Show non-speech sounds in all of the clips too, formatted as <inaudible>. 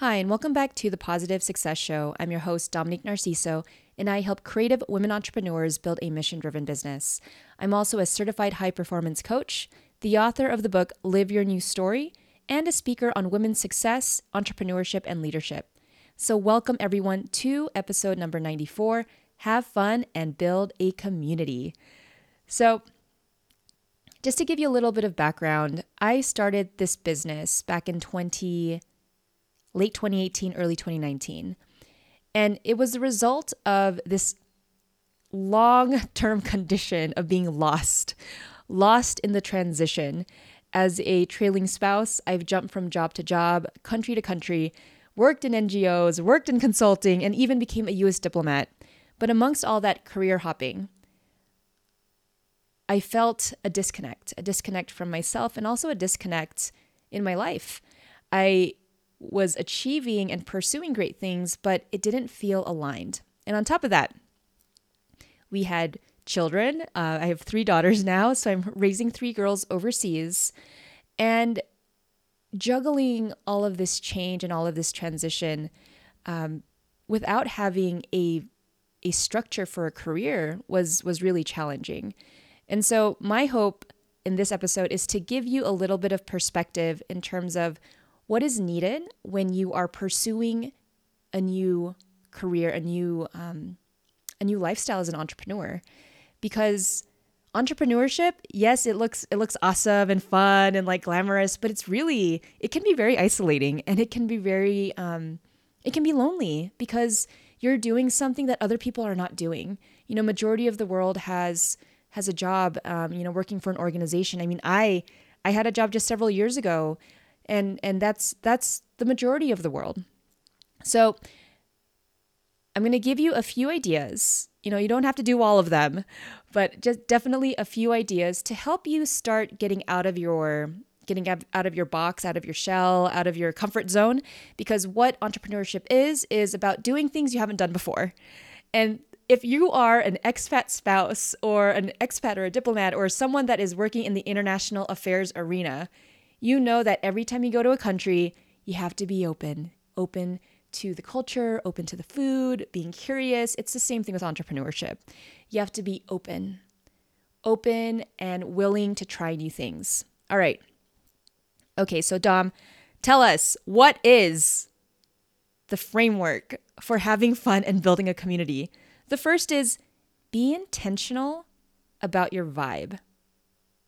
Hi, and welcome back to the Positive Success Show. I'm your host, Dominique Narciso, and I help creative women entrepreneurs build a mission driven business. I'm also a certified high performance coach, the author of the book Live Your New Story, and a speaker on women's success, entrepreneurship, and leadership. So, welcome everyone to episode number 94 Have Fun and Build a Community. So, just to give you a little bit of background, I started this business back in 20 late 2018, early 2019. And it was the result of this long term <laughs> condition of being lost, lost in the transition. As a trailing spouse, I've jumped from job to job, country to country, worked in NGOs, worked in consulting, and even became a US diplomat. But amongst all that career hopping, I felt a disconnect, a disconnect from myself, and also a disconnect in my life. I was achieving and pursuing great things, but it didn't feel aligned. And on top of that, we had children. Uh, I have three daughters now, so I'm raising three girls overseas. And juggling all of this change and all of this transition um, without having a a structure for a career was was really challenging. And so my hope in this episode is to give you a little bit of perspective in terms of what is needed when you are pursuing a new career, a new um, a new lifestyle as an entrepreneur, because entrepreneurship, yes, it looks it looks awesome and fun and like glamorous, but it's really it can be very isolating and it can be very um, it can be lonely because you're doing something that other people are not doing. You know, majority of the world has has a job, um, you know, working for an organization. I mean, I I had a job just several years ago and and that's that's the majority of the world. So i'm going to give you a few ideas. You know you don't have to do all of them but just definitely a few ideas to help you start getting out of your getting out of your box out of your shell out of your comfort zone because what entrepreneurship is is about doing things you haven't done before. And if you are an expat spouse or an expat or a diplomat or someone that is working in the international affairs arena you know that every time you go to a country, you have to be open, open to the culture, open to the food, being curious. It's the same thing with entrepreneurship. You have to be open, open and willing to try new things. All right. Okay, so Dom, tell us what is the framework for having fun and building a community? The first is be intentional about your vibe.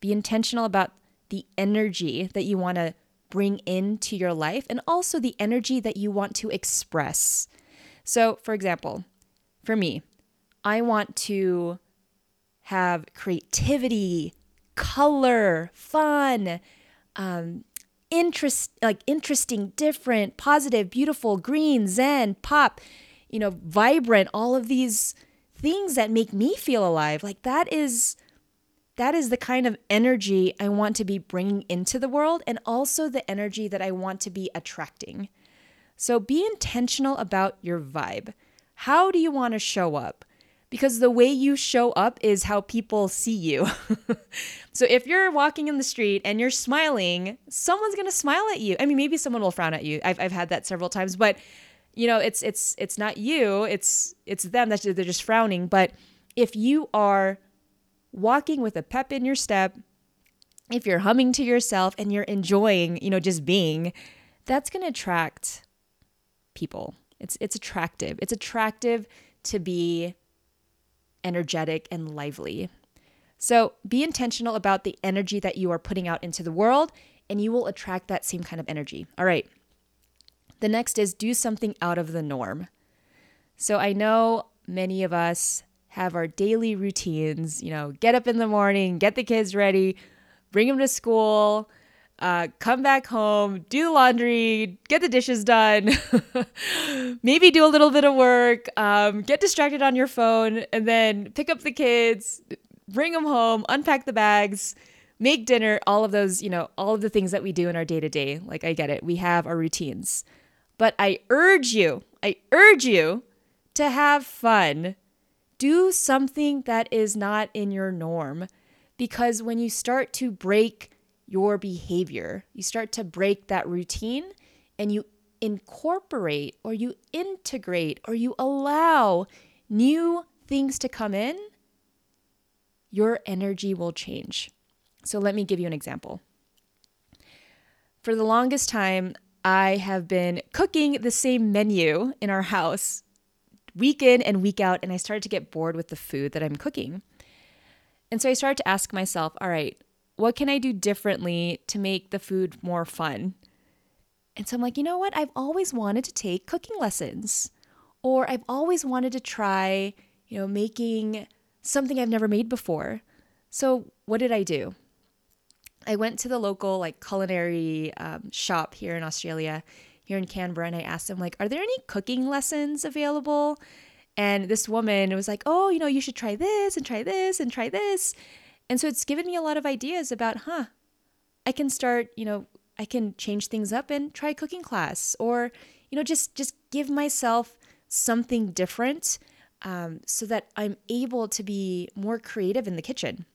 Be intentional about the energy that you want to bring into your life and also the energy that you want to express. So, for example, for me, I want to have creativity, color, fun, um, interest, like interesting, different, positive, beautiful, green, zen, pop, you know, vibrant, all of these things that make me feel alive. Like that is that is the kind of energy I want to be bringing into the world and also the energy that I want to be attracting. So be intentional about your vibe. How do you want to show up? Because the way you show up is how people see you. <laughs> so if you're walking in the street and you're smiling, someone's to smile at you. I mean, maybe someone will frown at you. I've, I've had that several times, but you know, it's it's it's not you, it's it's them that they're just frowning, but if you are walking with a pep in your step, if you're humming to yourself and you're enjoying, you know, just being, that's going to attract people. It's it's attractive. It's attractive to be energetic and lively. So, be intentional about the energy that you are putting out into the world and you will attract that same kind of energy. All right. The next is do something out of the norm. So, I know many of us have our daily routines, you know, get up in the morning, get the kids ready, bring them to school, uh, come back home, do the laundry, get the dishes done, <laughs> maybe do a little bit of work, um, get distracted on your phone, and then pick up the kids, bring them home, unpack the bags, make dinner, all of those, you know, all of the things that we do in our day to day. Like, I get it. We have our routines. But I urge you, I urge you to have fun do something that is not in your norm. Because when you start to break your behavior, you start to break that routine and you incorporate or you integrate or you allow new things to come in, your energy will change. So let me give you an example. For the longest time, I have been cooking the same menu in our house week in and week out, and I started to get bored with the food that I'm cooking. And so I started to ask myself, all right, what can I do differently to make the food more fun? And so I'm like, you know what? I've always wanted to take cooking lessons, or I've always wanted to try, you know, making something I've never made before. So what did I do? I went to the local like culinary um, shop here in Australia, here in Canberra, and I asked them like, "Are there any cooking lessons available?" And this woman was like, "Oh, you know, you should try this and try this and try this." And so it's given me a lot of ideas about, huh, I can start, you know, I can change things up and try a cooking class, or you know, just just give myself something different um, so that I'm able to be more creative in the kitchen.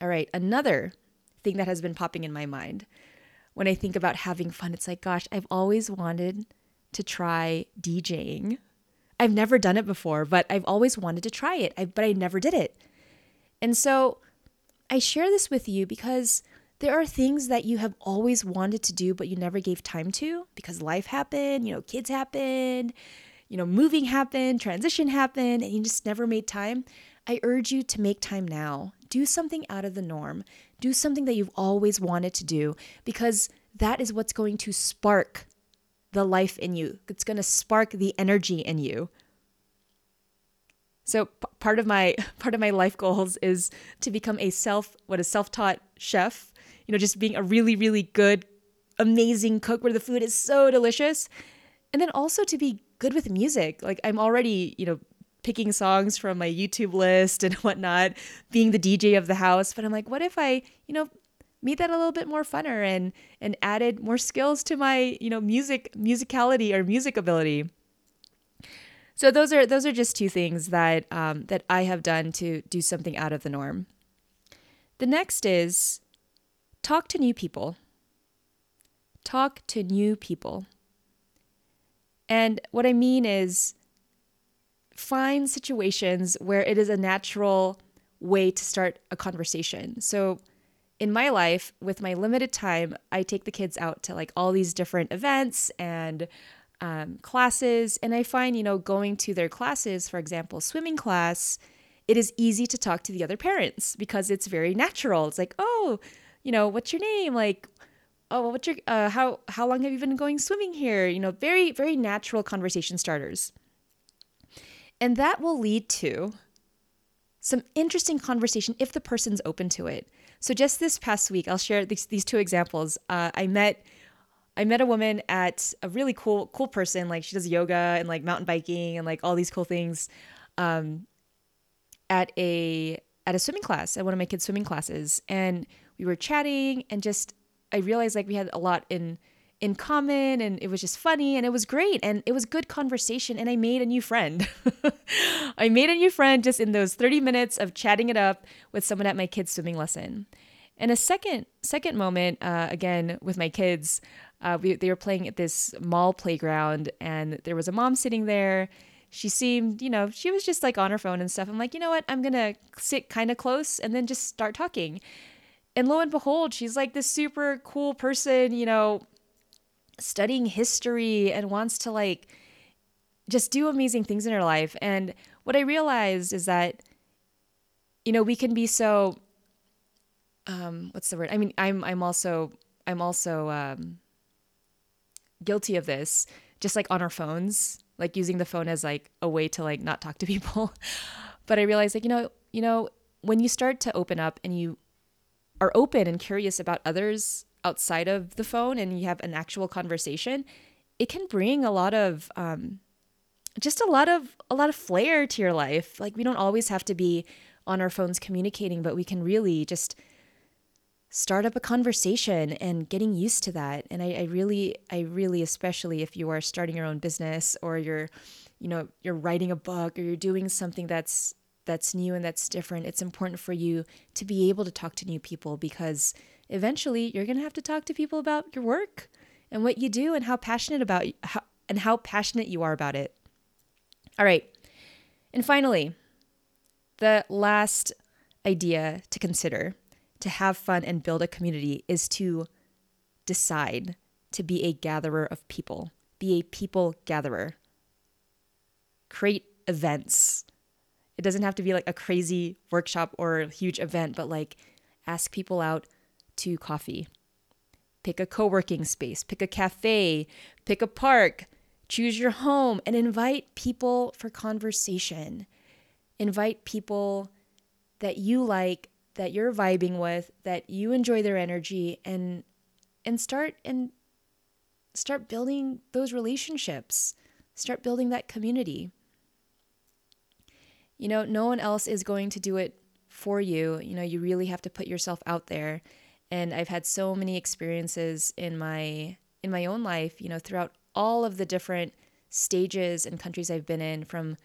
All right, another thing that has been popping in my mind when I think about having fun. It's like, gosh, I've always wanted to try DJing. I've never done it before, but I've always wanted to try it, I, but I never did it. And so I share this with you because there are things that you have always wanted to do, but you never gave time to because life happened, you know, kids happened, you know, moving happened, transition happened, and you just never made time. I urge you to make time now. Do something out of the norm. Do something that you've always wanted to do because that is what's going to spark the life in you. It's going to spark the energy in you. So p- part of my <laughs> part of my life goals is to become a self what a self-taught chef. You know, just being a really really good amazing cook where the food is so delicious. And then also to be good with music. Like I'm already, you know, picking songs from my YouTube list and <laughs> whatnot, being the DJ of the house. But I'm like, what if I, you know, made that a little bit more funner and and added more skills to my, you know, music musicality or music ability. So those are those are just two things that um, that I have done to do something out of the norm. The next is talk to new people. Talk to new people. And what I mean is find situations where it is a natural way to start a conversation. So, in my life, with my limited time, I take the kids out to like all these different events and um, classes. And I find, you know, going to their classes, for example, swimming class, it is easy to talk to the other parents because it's very natural. It's like, oh, you know, what's your name? Like, oh, what's your, uh, how, how long have you been going swimming here? You know, very, very natural conversation starters. And that will lead to some interesting conversation if the person's open to it. So just this past week, I'll share these, these two examples. Uh, I met I met a woman at a really cool cool person. Like she does yoga and like mountain biking and like all these cool things. Um, at a at a swimming class at one of my kids' swimming classes, and we were chatting and just I realized like we had a lot in in common and it was just funny and it was great and it was good conversation and I made a new friend. <laughs> I made a new friend just in those 30 minutes of chatting it up with someone at my kids swimming lesson. And a second second moment uh, again with my kids, uh, we, they were playing at this mall playground and there was a mom sitting there. She seemed, you know, she was just like on her phone and stuff. I'm like, you know what? I'm to sit kind of close and then just start talking. And lo and behold, she's like this super cool person, you know, studying history and wants to like just do amazing things in her life. And what I realized is that, you know, we can be so um what's the word? I mean, I'm I'm also I'm also um guilty of this, just like on our phones, like using the phone as like a way to like not talk to <laughs> people. but I realized like, you know, you know, when you start to open up and you are open and curious about others outside of the phone and you have an actual conversation, it can bring a lot of um, just a lot of a lot of flair to your life. Like we don't always have to be on our phones communicating, but we can really just start up a conversation and getting used to that. And I, I really, I really, especially if you are starting your own business or you're, you know, you're writing a book or you're doing something that's that's new and that's different, it's important for you to be able to talk to new people because eventually you're going to have to talk to people about your work and what you do and how passionate about how, and how passionate you are about it. All right. And finally, the last idea to consider to have fun and build a community is to decide to be a gatherer of people, be a people gatherer. Create events. It doesn't have to be like a crazy workshop or a huge event, but like ask people out to coffee. Pick a co working space, pick a cafe, pick a park, choose your home, and invite people for conversation. Invite people that you like, that you're vibing with, that you enjoy their energy, and and start and start building those relationships. Start building that community. You know, no one else is going to do it for you. You know, you really have to put yourself out there. And I've had so many experiences in my in my own life, you know, throughout all of the different stages and countries I've been in from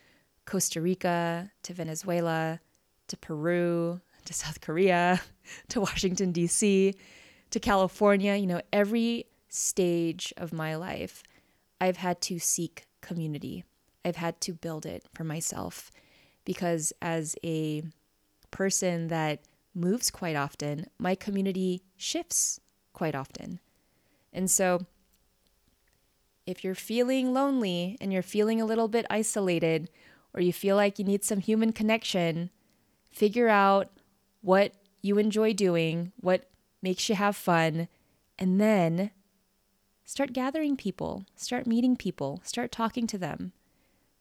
Costa Rica to Venezuela to Peru to South Korea <laughs> to Washington D.C. to California, you know, every stage of my life, I've had to seek community. I've had to build it for myself because as a person that moves quite often, my community shifts quite often. And so, if you're feeling lonely and you're feeling a little bit isolated, or you feel like you need some human connection, figure out what you enjoy doing, what makes you have fun, and then start gathering people, start meeting people, start talking to them.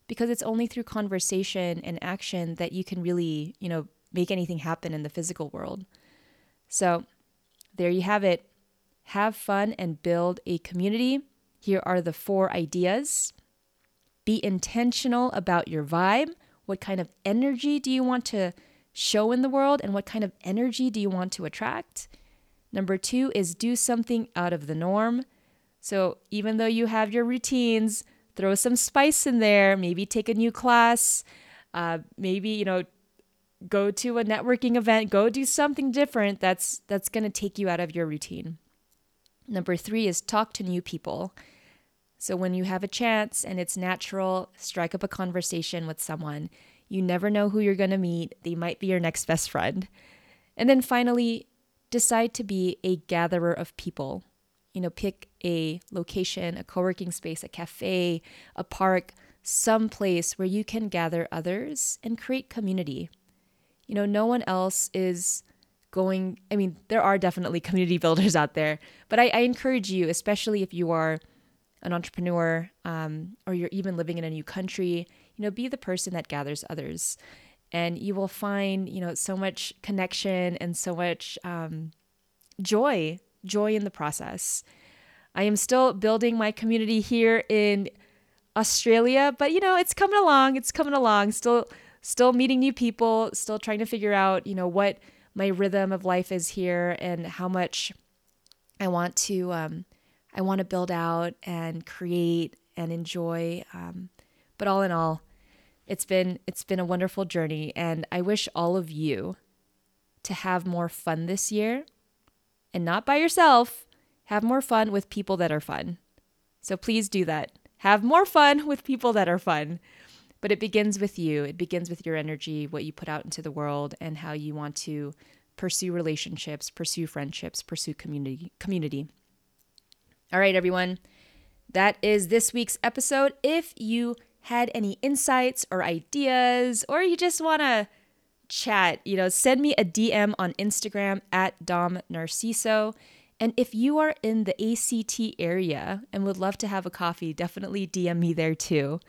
Because it's only through conversation and action that you can really, you know, make anything happen in the physical world. So, there you have it. Have fun and build a community. Here are the four ideas. Be intentional about your vibe. What kind of energy do you want to show in the world and what kind of energy do you want to attract? Number two is do something out of the norm. So even though you have your routines, throw some spice in there, maybe take a new class, uh, maybe, you know, go to a networking event, go do something different that's that's going to take you out of your routine. Number 3 is talk to new people. So when you have a chance and it's natural, strike up a conversation with someone. You never know who you're going to meet. They might be your next best friend. And then finally, decide to be a gatherer of people. You know, pick a location, a co working space, a cafe, a park, some place where you can gather others and create community. You know, no one else is going, I mean, there are definitely <laughs> community builders out there, but I, I encourage you, especially if you are an entrepreneur um, or you're even living in a new country, you know, be the person that gathers others. And you will find, you know, so much connection and so much um, joy, joy in the process. I am still building my community here in Australia, but you know, it's coming along. It's coming along. Still, still meeting new people. Still trying to figure out, you know, what my rhythm of life is here and how much I want to, um, I want to build out and create and enjoy. Um, but all in all, it's been it's been a wonderful journey and I wish all of you to have more fun this year and not by yourself. Have more fun with people that are fun. So please do that. Have more fun with people that are fun. But it begins with you. It begins with your energy, what you put out into the world and how you want to pursue relationships, pursue friendships, pursue community community. All right, everyone. That is this week's episode. If you had any insights or ideas, or you just want to chat, you know, send me a DM on Instagram at Dom Narciso. And if you are in the ACT area and would love to have a coffee, definitely DM me there too.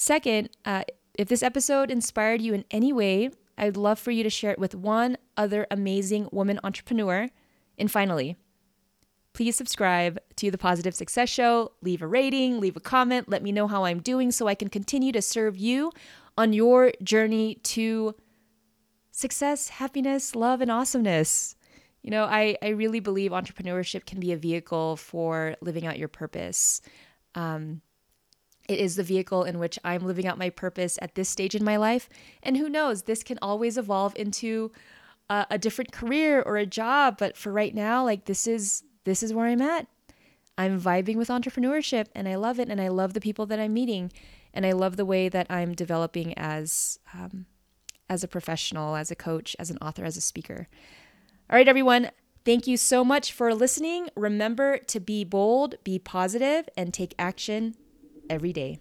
Second, uh, if this episode inspired you in any way, I'd love for you to share it with one other amazing woman entrepreneur. And finally, Please subscribe to the Positive Success Show, leave a rating, leave a comment, let me know how I'm doing so I can continue to serve you on your journey to success, happiness, love, and awesomeness. You know, I, I really believe entrepreneurship can be a vehicle for living out your purpose. Um, it is the vehicle in which I'm living out my purpose at this stage in my life. And who knows, this can always evolve into a, a different career or a job. But for right now, like this is this is where I'm at. I'm vibing with entrepreneurship and I love it. And I love the people that I'm meeting. And I love the way that I'm developing as, um, as a professional, as a coach, as an author, as a speaker. All right, everyone. Thank you so much for listening. Remember to be bold, be positive, and take action every day.